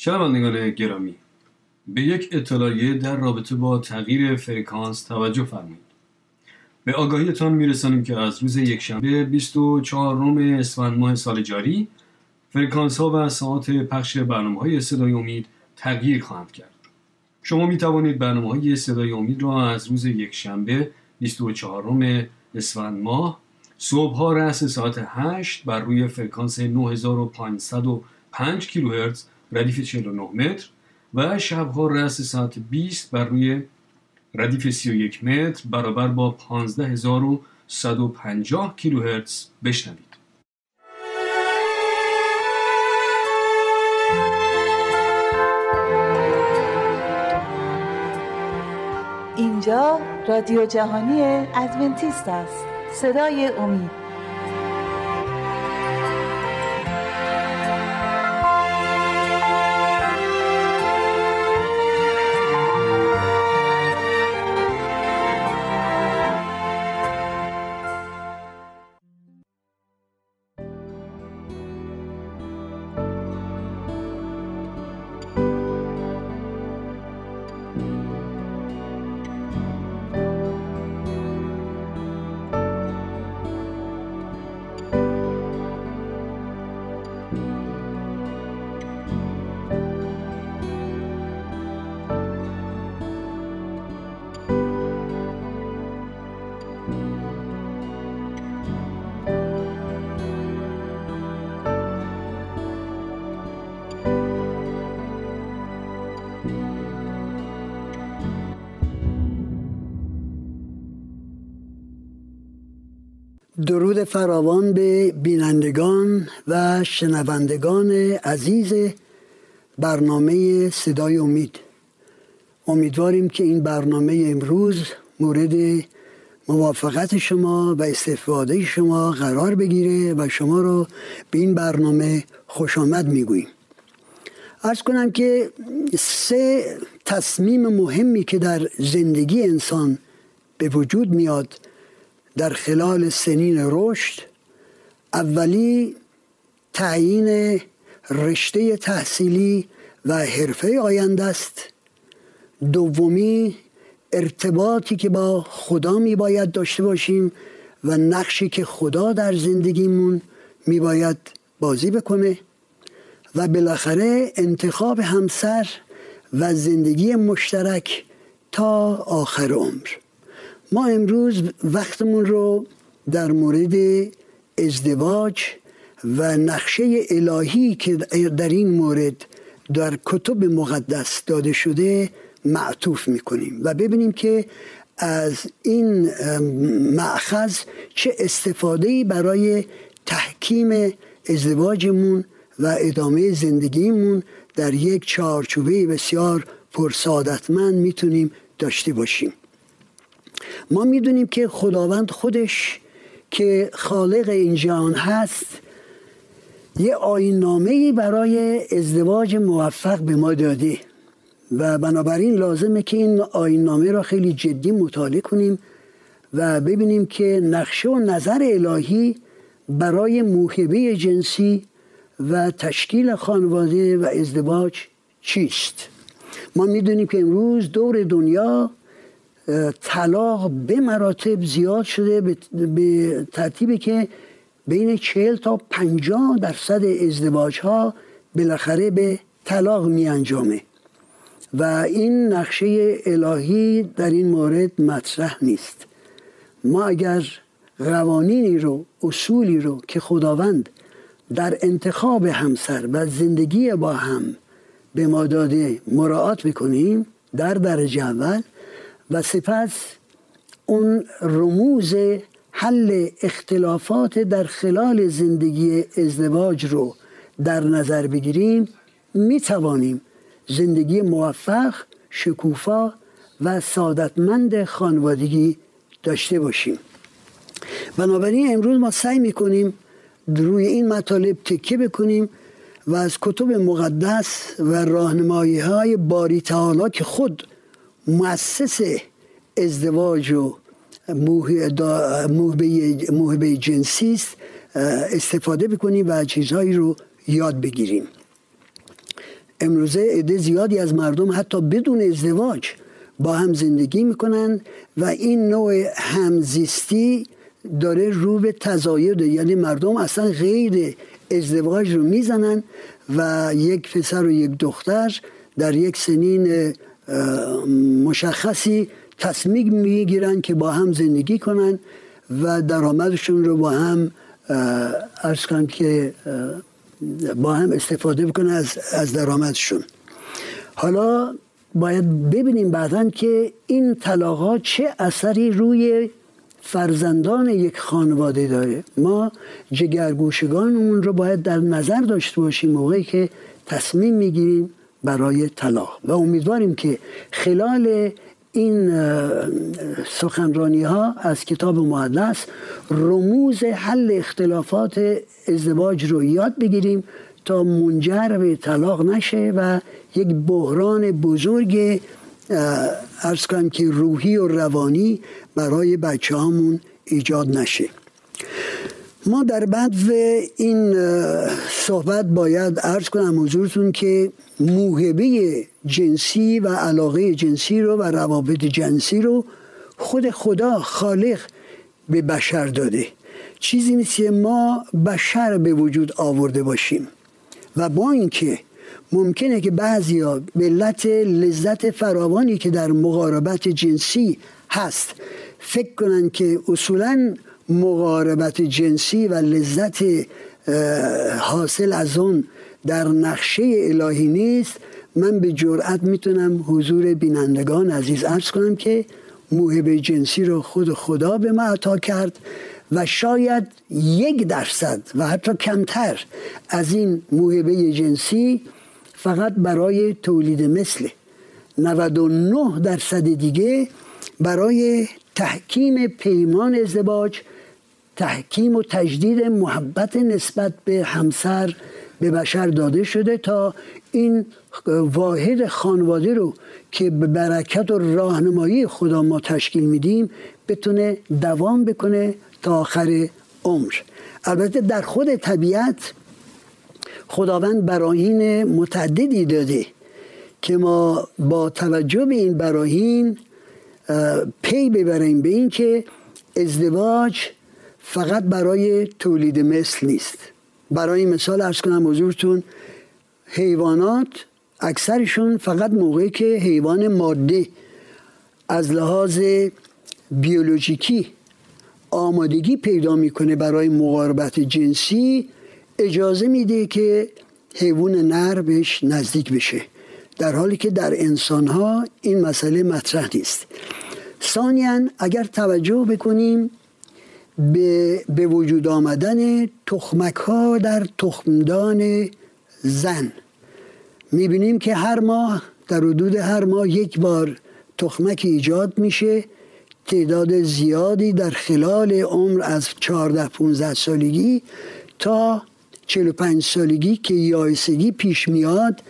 شنوندگان گرامی. به یک اطلاعیه در رابطه با تغییر فرکانس توجه فرمایید. به آگاهیتان میرسانیم که از روز یکشنبه 24 اسفند ماه سال جاری فرکانس ها و ساعت پخش برنامه های صدای امید تغییر خواهند کرد. شما می توانید برنامه های صدای امید را از روز یکشنبه 24 اسفند ماه صبح ها رأس ساعت 8 بر روی فرکانس 9505 کیلوهرتز ردیف 49 متر و شبها رأس ساعت 20 بر روی ردیف 31 متر برابر با 15150 کیلوهرتز بشنوید. اینجا رادیو جهانی ادونتیست است صدای امید درود فراوان به بینندگان و شنوندگان عزیز برنامه صدای امید. امیدواریم که این برنامه امروز مورد موافقت شما و استفاده شما قرار بگیره و شما رو به این برنامه خوش آمد می‌گوییم. ارز کنم که سه تصمیم مهمی که در زندگی انسان به وجود میاد در خلال سنین رشد اولی تعیین رشته تحصیلی و حرفه آینده است. دومی ارتباطی که با خدا می باید داشته باشیم و نقشی که خدا در زندگیمون می باید بازی بکنه. و بالاخره انتخاب همسر و زندگی مشترک تا آخر عمر. ما امروز وقتمون رو در مورد ازدواج و نقشه الهی که در این مورد در کتب مقدس داده شده معطوف می‌کنیم و ببینیم که از این معخذ چه استفاده برای تحکیم ازدواجمون و ادامه زندگیمون در یک چارچوبه بسیار پرسادتمند می‌تونیم داشته باشیم. ما می‌دونیم که خداوند خودش که خالق این جهان هست یه آینامه برای ازدواج موفق به ما داده. و بنابراین لازمه که این آینامه را خیلی جدی مطالعه کنیم و ببینیم که نقشه و نظر الهی برای موهبه جنسی و تشکیل خانواده و ازدواج چیست؟ ما می‌دونیم که امروز دور دنیا طلاق به مراتب زیاد شده به ترتیبی که بین چهل تا پنجاه درصد ازدواج ها بالاخره به طلاق می انجامه و این نقشه الهی در این مورد مطرح نیست. ما اگر قوانینی رو اصولی رو که خداوند در انتخاب همسر و زندگی با هم به ما داده مراعات بکنیم در درجه اول و سپس اون رموز حل اختلافات در خلال زندگی ازدواج رو در نظر بگیریم می توانیم زندگی موفق شکوفا و سعادتمند خانوادگی داشته باشیم. بنابراین امروز ما سعی می‌کنیم روی این مطالب تکیه بکنیم و از کتب مقدس و راهنمایی های باری تعالی که خود مؤسس ازدواج و موهبه جنسی است استفاده بکنیم و چیزهایی رو یاد بگیریم. امروزه عده زیادی از مردم حتی بدون ازدواج با هم زندگی می‌کنن و این نوع همزیستی داره رو به تزاید یعنی مردم اصلا غیر ازدواج رو می‌زنن و یک پسر و یک دختر در یک سنین مشخصی تصمیم می‌گیرن که با هم زندگی کنن و درآمدشون رو با هم ارز کنم که با هم استفاده بکنن از, از درآمدشون. حالا باید ببینیم بعدا که این طلاقات چه اثری روی فرزندان یک خانواده داره. ما جگرگوشگانمون رو باید در نظر داشته باشیم موقعی که تصمیم می‌گیریم برای طلاق. و امیدواریم که خلال این سخنرانی ها از کتاب مقدس رموز حل اختلافات ازدواج رو یاد بگیریم تا منجر به طلاق نشه و یک بحران بزرگ ارز کنم که روحی و روانی برای بچه هامون ایجاد نشه. ما در بعد این صحبت باید عرض کنم حضورتون که موهبه جنسی و علاقه جنسی رو و روابط جنسی رو خود خدا خالق به بشر داده. چیزی نیست که ما بشر به وجود آورده باشیم. و با اینکه ممکنه که بعضیا به علت لذت فراوانی که در مقاربت جنسی هست فکر کنن که اصولا مقاربت جنسی و لذت حاصل از اون در نقشه الهی نیست. من به جرأت می‌تونم حضور بینندگان عزیز ارز کنم که موهبه جنسی رو خود خدا به ما عطا کرد و شاید یک درصد و حتی کمتر از این موهبه جنسی فقط برای تولید مثل. 99 درصد دیگه برای تحکیم پیمان ازدواج تحکیم و تجدید محبت نسبت به همسر به بشر داده شده تا این واحد خانواده رو که به برکت و راهنمایی خدا ما تشکیل میدیم بتونه دوام بکنه تا آخر عمر. البته در خود طبیعت خداوند براهین متعددی داده که ما با توجه به این براهین پی ببریم به این که ازدواج فقط برای تولید مثل نیست. برای مثال ارز کنم حضورتون حیوانات اکثرشون فقط موقعی که حیوان ماده از لحاظ بیولوژیکی آمادگی پیدا می‌کنه برای مقاربت جنسی اجازه میده که حیوان نر بهش نزدیک بشه. در حالی که در انسان ها این مسئله مطرح نیست. ثانیا اگر توجه بکنیم به, به وجود آمدن تخمک ها در تخمدان زن. می‌بینیم که هر ماه در حدود هر ماه یک بار تخمک ایجاد میشه. تعداد زیادی در خلال عمر از 14 15 سالگی تا 45 سالگی که یایسگی پیش میاد.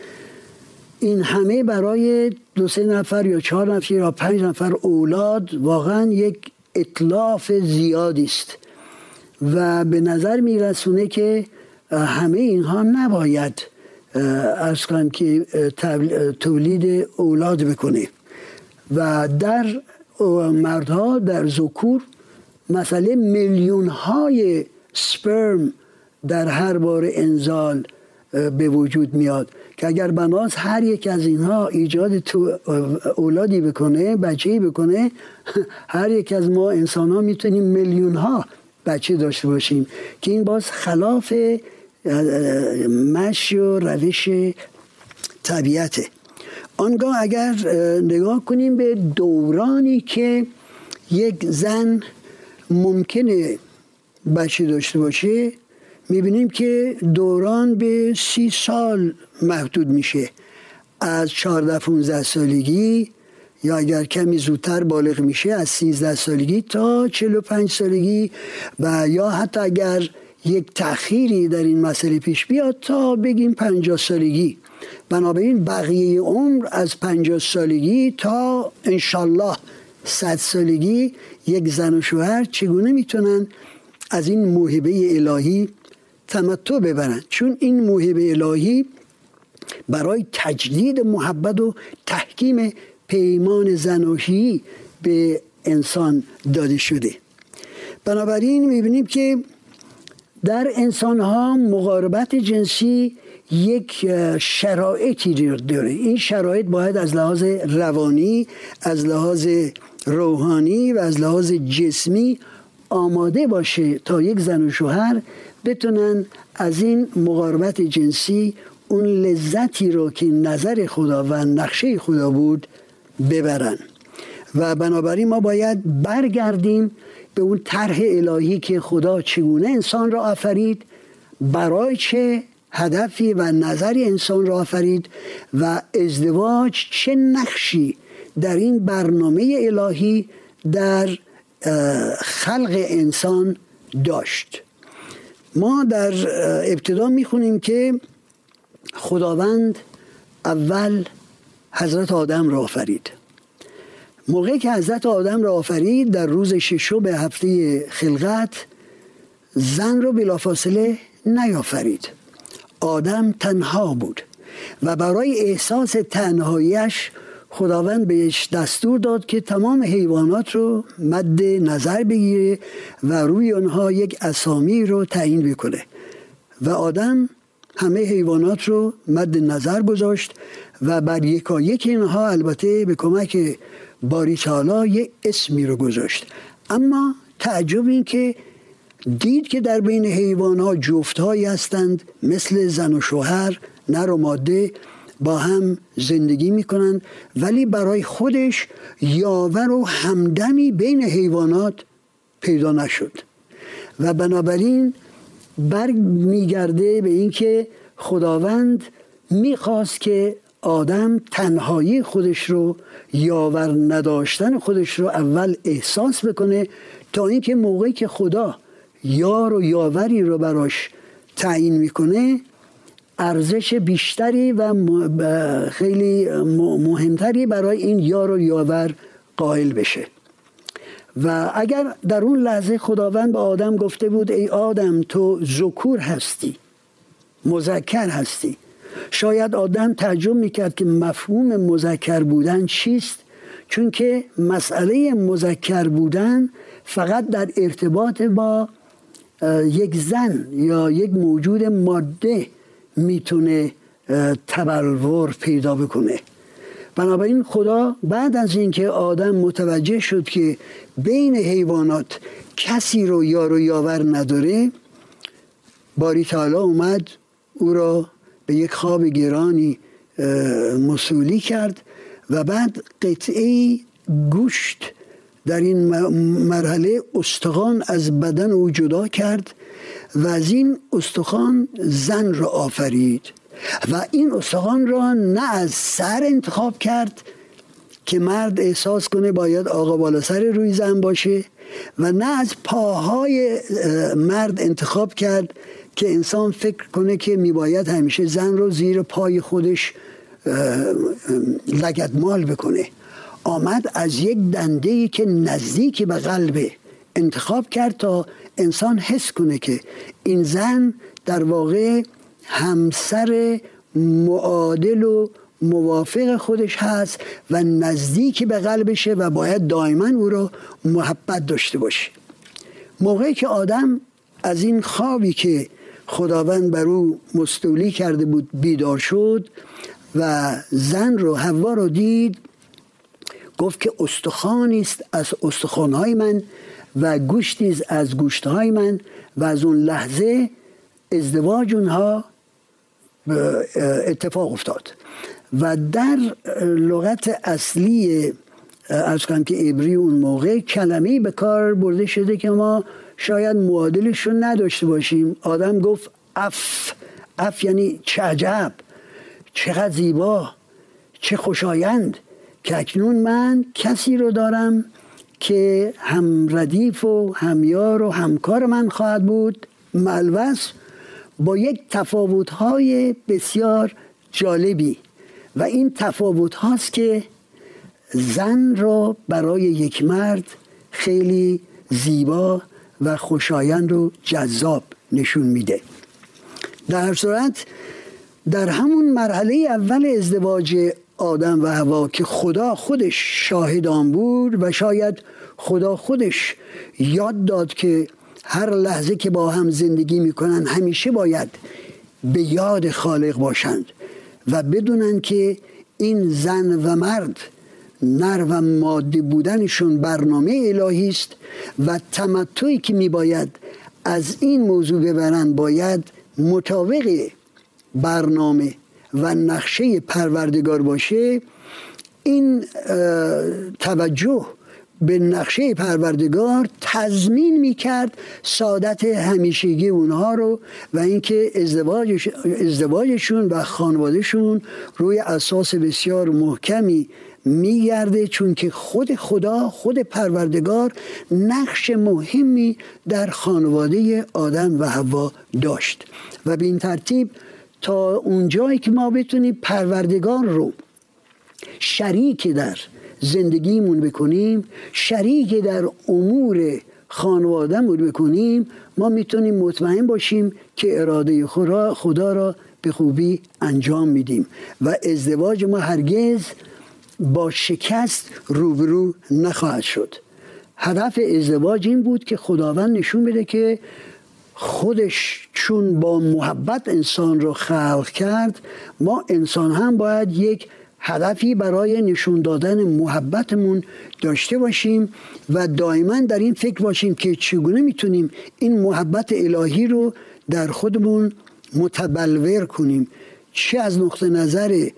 این همه برای دو سه نفر یا چهار نفر یا پنج نفر اولاد واقعا یک اطلاف زیادی است. و به نظر میرسونه که همه اینها نباید ارز کنم که تولید اولاد بکنه. و در مردها در زکور مسئله میلیون های سپرم در هر بار انزال به وجود میاد. که اگر بناس هر یک از اینها ایجاد تو اولادی بکنه بچه بکنه هر یک از ما انسان ها می‌تونیم میلیون ها بچه داشته باشیم. که این باز خلاف مشی و روش طبیعته. آنگاه اگر نگاه کنیم به دورانی که یک زن ممکنه بچه داشته باشه می‌بینیم که دوران به سی سال محدود میشه. از 14 15 سالگی یا اگر کمی زودتر بالغ میشه از 13 سالگی تا 45 سالگی و یا حتی اگر یک تأخیری در این مسئله پیش بیاد تا بگیم 50 سالگی. بنابراین بقیه عمر از 50 سالگی تا انشالله 100 سالگی یک زن و شوهر چگونه می‌تونن از این موهبه الهی تمتع ببرن. چون این موهبه الهی برای تجدید محبت و تحکیم پیمان زناشی به انسان داده شده. بنابراین می‌بینیم که در انسان ها مقاربت جنسی یک شرایطی داره. این شرایط باید از لحاظ روانی از لحاظ روحانی و از لحاظ جسمی آماده باشه تا یک زن و شوهر بتونن از این مقاربت جنسی اون لذتی رو که نظر خدا و نقشه خدا بود ببرن. و بنابراین ما باید برگردیم به اون طرح الهی که خدا چگونه انسان را آفرید برای چه هدفی و نظری انسان را آفرید و ازدواج چه نقشی در این برنامه الهی در خلق انسان داشت. ما در ابتدا می‌خونیم که خداوند اول حضرت آدم را آفرید. موقعی که حضرت آدم را آفرید در روز ششم هفته خلقت زن رو بلافاصله نیافرید. آدم تنها بود و برای احساس تنهاییش خداوند بهش دستور داد که تمام حیوانات رو مد نظر بگیره و روی آنها یک اسامی رو تعیین بکنه. و آدم همه حیوانات رو مد نظر گذاشت و بر یکا یک اینها البته به کمک باری تعالی یک اسمی رو گذاشت. اما تعجب این که دید که در بین حیوان ها جفت هایی هستند مثل زن و شوهر نر و ماده با هم زندگی می‌کنند ولی برای خودش یاور و همدمی بین حیوانات پیدا نشد. و بنابراین برگ میگرده به اینکه خداوند می‌خواست که آدم تنهایی خودش رو یاور نداشتن خودش رو اول احساس بکنه تا اینکه موقعی که خدا یار و یاوری رو براش تعیین می‌کنه ارزش بیشتری و خیلی مهمتری برای این یار و یاور قائل بشه. و اگر در اون لحظه خداوند به آدم گفته بود ای آدم تو ذکور هستی مذکر هستی. شاید آدم تعجب می‌کرد که مفهوم مذکر بودن چیست چون که مسئله مذکر بودن فقط در ارتباط با یک زن یا یک موجود ماده می‌تونه تبلور پیدا بکنه. بنابراین خدا بعد از اینکه آدم متوجه شد که بین حیوانات کسی رو یار و یاور نداره باری تعالی اومد او را به یک خواب گرانی مسئولی کرد و بعد قطعه گوشت در این مرحله استخوان از بدن او جدا کرد و از این استخوان زن را آفرید. و این استخوان را نه از سر انتخاب کرد که مرد احساس کنه باید آقا بالا سر روی زن باشه و نه از پاهای مرد انتخاب کرد که انسان فکر کنه که میباید همیشه زن رو زیر پای خودش لگدمال بکنه. آمد از یک دنده که نزدیک به قلبه انتخاب کرد تا انسان حس کنه که این زن در واقع همسر معادل و موافق خودش هست و نزدیک به قلبشه و باید دائما او را محبت داشته باشه. موقعی که آدم از این خوابی که خداوند بر او مستولی کرده بود بیدار شد و زن رو هوا رو دید گفت که استخوانی است از استخوانهای من و گوشتی از گوشتهای من و از اون لحظه ازدواج اونها اتفاق افتاد. و در لغت اصلی از کنم که عبری اون موقع کلمه به کار برده شده که ما شاید معادلش رو نداشته باشیم. آدم گفت اف. اف یعنی چه عجب چقدر زیبا چه خوشایند که اکنون من کسی رو دارم که هم ردیف و همیار و همکار من خواهد بود ملوس با یک تفاوت های بسیار جالبی. و این تفاوت هاست که زن را برای یک مرد خیلی زیبا و خوشایند و جذاب نشون میده. در صورت در همون مرحله اول ازدواج آدم و هوا که خدا خودش شاهد آن بود و شاید خدا خودش یاد داد که هر لحظه که با هم زندگی می‌کنن همیشه باید به یاد خالق باشند و بدونن که این زن و مرد نر و ماده بودنشون برنامه الهی است و تمتعی که میباید از این موضوع ببرند باید مطابق برنامه و نقشه پروردگار باشه این توجه به نقشه پروردگار تضمین می‌کرد سعادت همیشگی اونها رو و اینکه ازدواجش، ازدواجشون و خانوادهشون روی اساس بسیار محکمی میگرده چون که خود خدا خود پروردگار نقش مهمی در خانواده آدم و هوا داشت. و به این ترتیب تا اونجایی که ما بتونیم پروردگار رو شریک در زندگیمون بکنیم شریک در امور خانوادهمون بکنیم ما می‌تونیم مطمئن باشیم که اراده خدا, خدا را به خوبی انجام میدیم و ازدواج ما هرگز با شکست روبرو نخواهد شد. هدف ازدواج این بود که خداوند نشون بده که خودش چون با محبت انسان رو خلق کرد ما انسان هم باید یک هدفی برای نشون دادن محبتمون داشته باشیم و دائما در این فکر باشیم که چگونه می‌تونیم این محبت الهی رو در خودمون متبلور کنیم. چه از نقطه نظر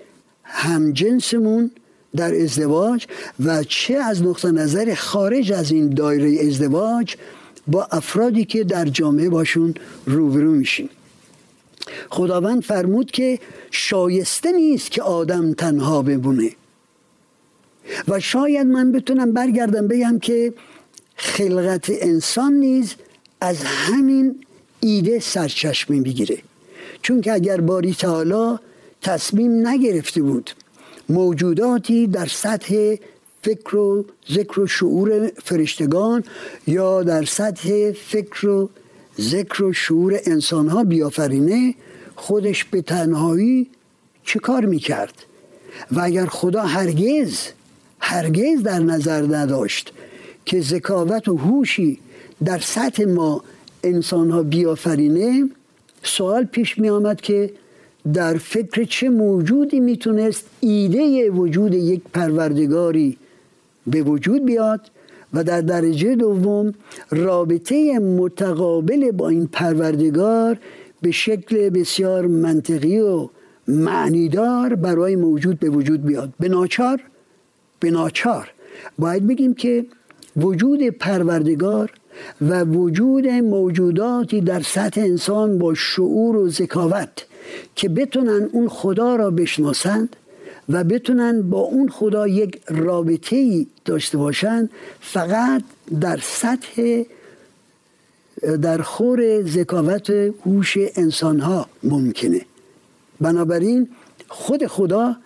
همجنسمون در ازدواج و چه از نقطه نظر خارج از این دایره ازدواج با افرادی که در جامعه باشون روبرو میشیم. خداوند فرمود که شایسته نیست که آدم تنها بمونه. و شاید من بتونم برگردم بگم که خلقت انسان نیز از همین ایده سرچشمه می‌گیره. چون که اگر باری تعالی تصمیم نگرفته بود موجوداتی در سطح فکر و ذکر و شعور فرشتگان یا در سطح فکر و ذکر و شعور انسان ها بیافرینه خودش به تنهایی چه کار می‌کرد؟ و اگر خدا هرگز هرگز در نظر نداشت که ذکاوت و هوشی در سطح ما انسان ها بیافرینه سوال پیش می آمد که در فکر چه موجودی می‌تونست ایده وجود یک پروردگاری به وجود بیاد و در درجه دوم رابطه متقابل با این پروردگار به شکل بسیار منطقی و معنیدار برای موجود به وجود بیاد. به ناچار به ناچار. باید بگیم که وجود پروردگار و وجود موجوداتی در سطح انسان با شعور و ذکاوت که بتونن اون خدا را بشناسند و بتونن با اون خدا یک رابطه ای داشته باشند فقط در سطح در خور ذکاوت هوش انسان ها ممکنه. بنابراین خود خدا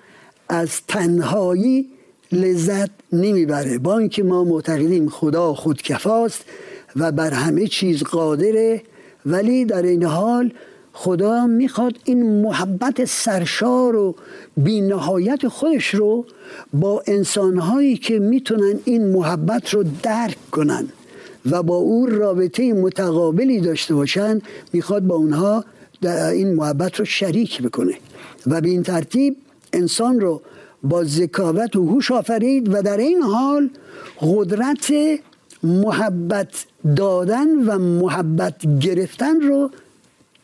از تنهایی لذت نمی‌بره. با اینکه ما معتقدیم خدا خودکفاست و بر همه چیز قادره ولی در این حال خدا می‌خواد این محبت سرشار و بینهایت خودش رو با انسانهایی که می‌تونن این محبت رو درک کنن و با او رابطه متقابلی داشته باشن می‌خواد با اونها این محبت رو شریک بکنه. و به این ترتیب انسان رو با ذکاوت و هوش آفرید و در این حال قدرت محبت دادن و محبت گرفتن رو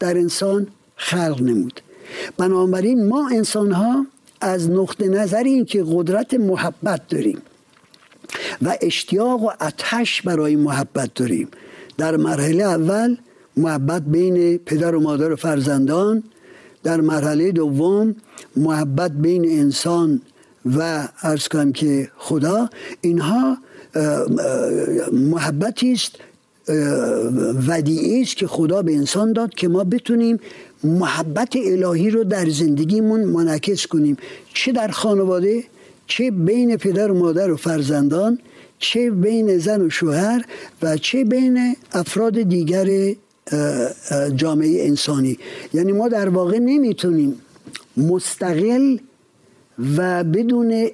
در انسان خلق نمود. بنابراین ما انسان ها از نقطه نظر این که قدرت محبت داریم و اشتیاق و اتش برای محبت داریم. در مرحله اول محبت بین پدر و مادر و فرزندان در مرحله دوم محبت بین انسان و ارز کنم که خدا. اینها محبتی است ودیعی است که خدا به انسان داد که ما بتونیم محبت الهی رو در زندگیمون منعکس کنیم. چه در خانواده چه بین پدر و مادر و فرزندان چه بین زن و شوهر و چه بین افراد دیگر جامعه انسانی. یعنی ما در واقع نمی‌تونیم مستقل و بدون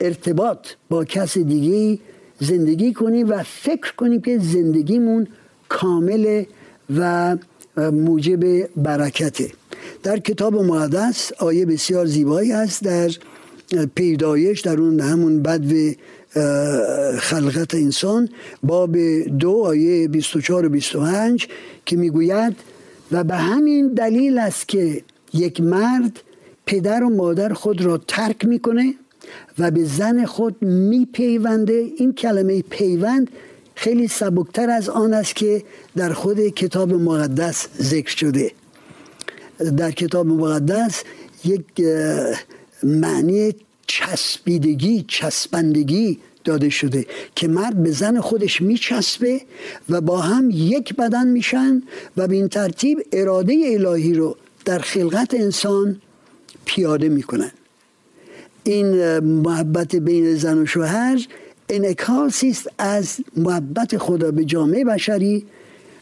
ارتباط با کس دیگه زندگی کنیم و فکر کنیم که زندگیمون کامل و موجب برکته. در کتاب مقدس آیه بسیار زیبایی است در پیدایش در اون همون بدو خلقت انسان باب دو آیه 24 و 25 که می‌گوید و به همین دلیل است که یک مرد پدر و مادر خود را ترک می‌کنه و به زن خود میپیونده. این کلمه پیوند خیلی سبکتر از آن است که در خود کتاب مقدس ذکر شده. در کتاب مقدس یک معنی چسبیدگی چسبندگی داده شده که مرد به زن خودش میچسبه و با هم یک بدن میشن و به این ترتیب اراده الهی رو در خلقت انسان پیاده می‌کنن. این محبت بین زن و شوهر انعکاسی است از محبت خدا به جامعه بشری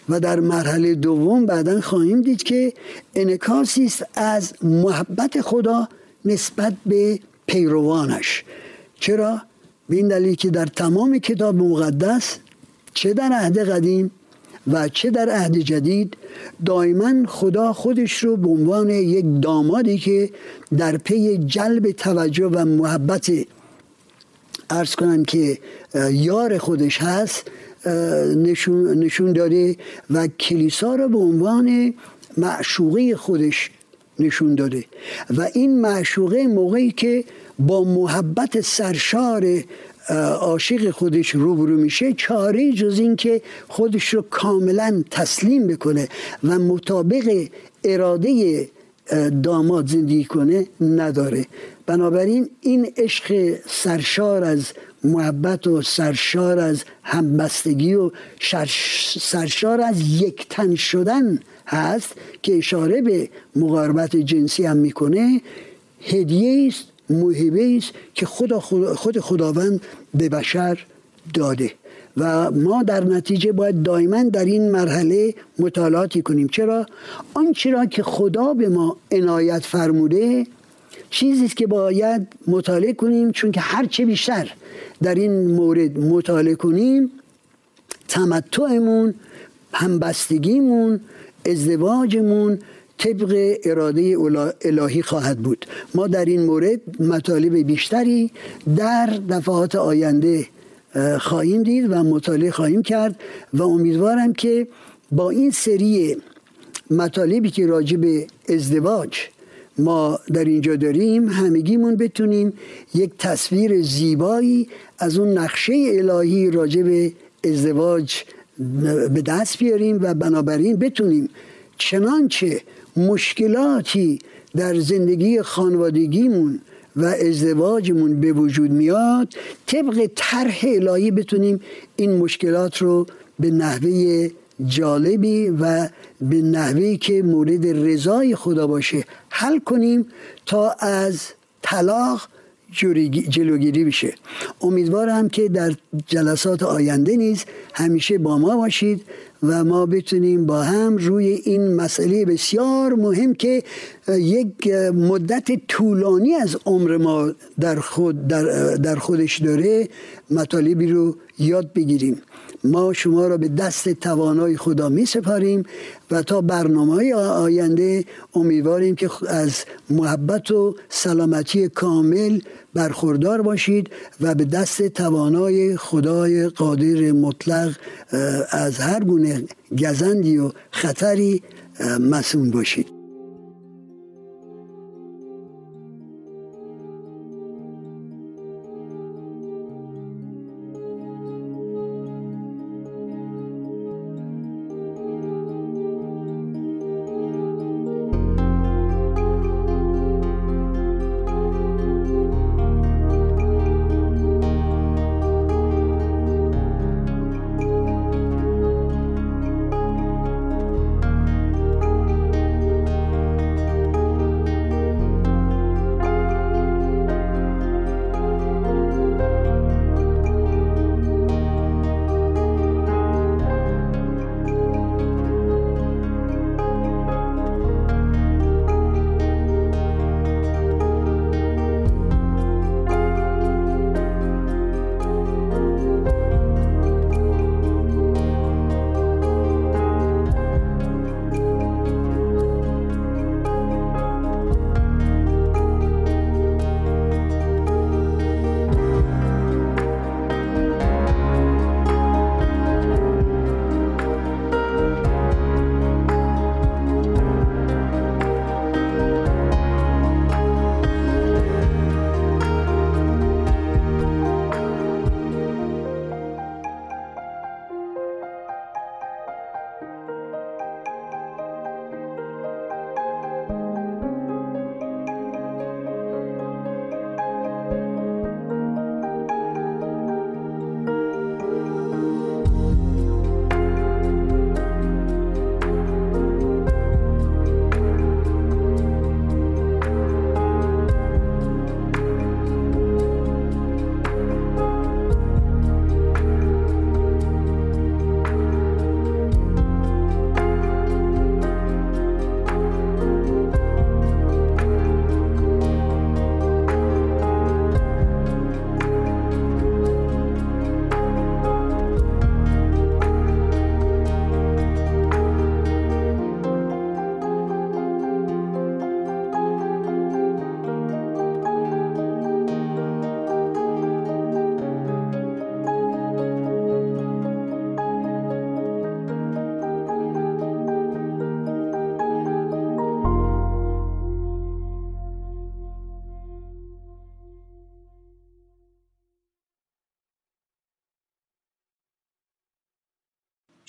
و در مرحله دوم بعدا خواهیم دید که انعکاسی است از محبت خدا نسبت به پیروانش. چرا؟ به این دلیل که در تمام کتاب مقدس چه در عهد قدیم؟ و چه در عهد جدید دائما خدا خودش رو به عنوان یک دامادی که در پی جلب توجه و محبت ارز کنم که یار خودش هست نشون, نشون داده و کلیسا رو به عنوان معشوقه خودش نشون داده. و این معشوقه موقعی که با محبت سرشار عاشق خودش روبرو میشه چاره جز این که خودش رو کاملا تسلیم بکنه و مطابق اراده داماد زندگی کنه نداره. بنابراین این عشق سرشار از محبت و سرشار از همبستگی و سرشار از یکتن شدن هست که اشاره به مقاربت جنسی هم می‌کنه. هدیه است موهبه است که خدا خود خداوند به بشر داده. و ما در نتیجه باید دائما در این مرحله مطالعاتی کنیم. چرا؟ آنچه را که خدا به ما عنایت فرموده چیزی است که باید مطالعه کنیم چون که هرچه بیشتر در این مورد مطالعه کنیم تمتعمون همبستگیمون ازدواجمون طبق اراده الهی خواهد بود. ما در این مورد مطالب بیشتری در دفعات آینده خواهیم دید و مطالعه خواهیم کرد و امیدوارم که با این سری مطالبی که راجع به ازدواج ما در اینجا داریم همگیمون بتونیم یک تصویر زیبایی از اون نقشه الهی راجع به ازدواج به دست بیاریم و بنابراین بتونیم چنانچه مشکلاتی در زندگی خانوادگیمون و ازدواجمون به وجود میاد طبق طرح الهی بتونیم این مشکلات رو به نحوه جالبی و به نحوه که مورد رضای خدا باشه حل کنیم تا از طلاق جلوگیری بشه. امیدوارم که در جلسات آینده نیز همیشه با ما باشید و ما بتونیم با هم روی این مسئله بسیار مهم که یک مدت طولانی از عمر ما در, خود در, در خودش داره مطالبی رو یاد بگیریم. ما شما را به دست توانای خدا می سپاریم و تا برنامه آینده امیدواریم که از محبت و سلامتی کامل برخوردار باشید و به دست توانای خدای قادر مطلق از هر گونه گزندی و خطری مسئول باشید.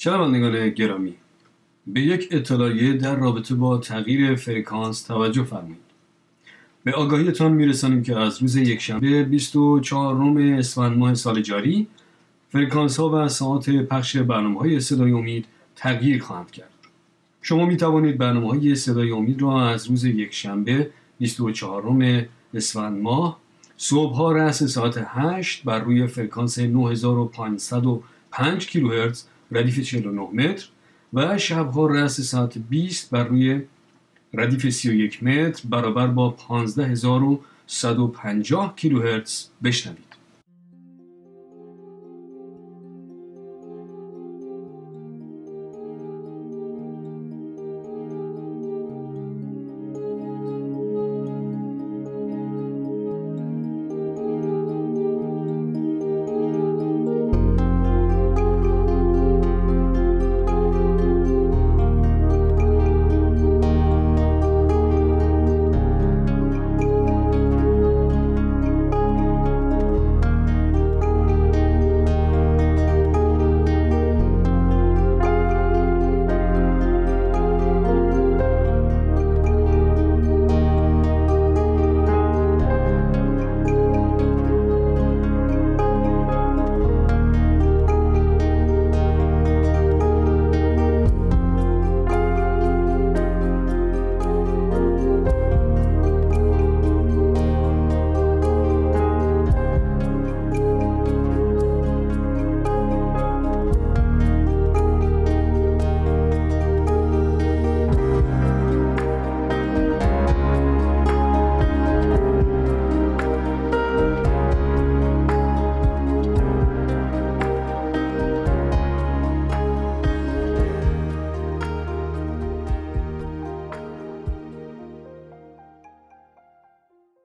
شنوندگان گرامی؟ به یک اطلاعیه در رابطه با تغییر فرکانس توجه فرمایید. به آگاهیتان میرسانیم که از روز یکشنبه 24ام اسفند ماه سال جاری فرکانس ها و ساعت پخش برنامه های صدای امید تغییر خواهند کرد. شما می توانید برنامه های صدای امید را از روز یکشنبه 24ام اسفند ماه صبح ها رأس ساعت 8 بر روی فرکانس 9505 کیلوهرتز ردیف 49 متر و شبها رأس ساعت 20 بر روی ردیف 31 متر برابر با 15150 کیلوهرتز بشنوید.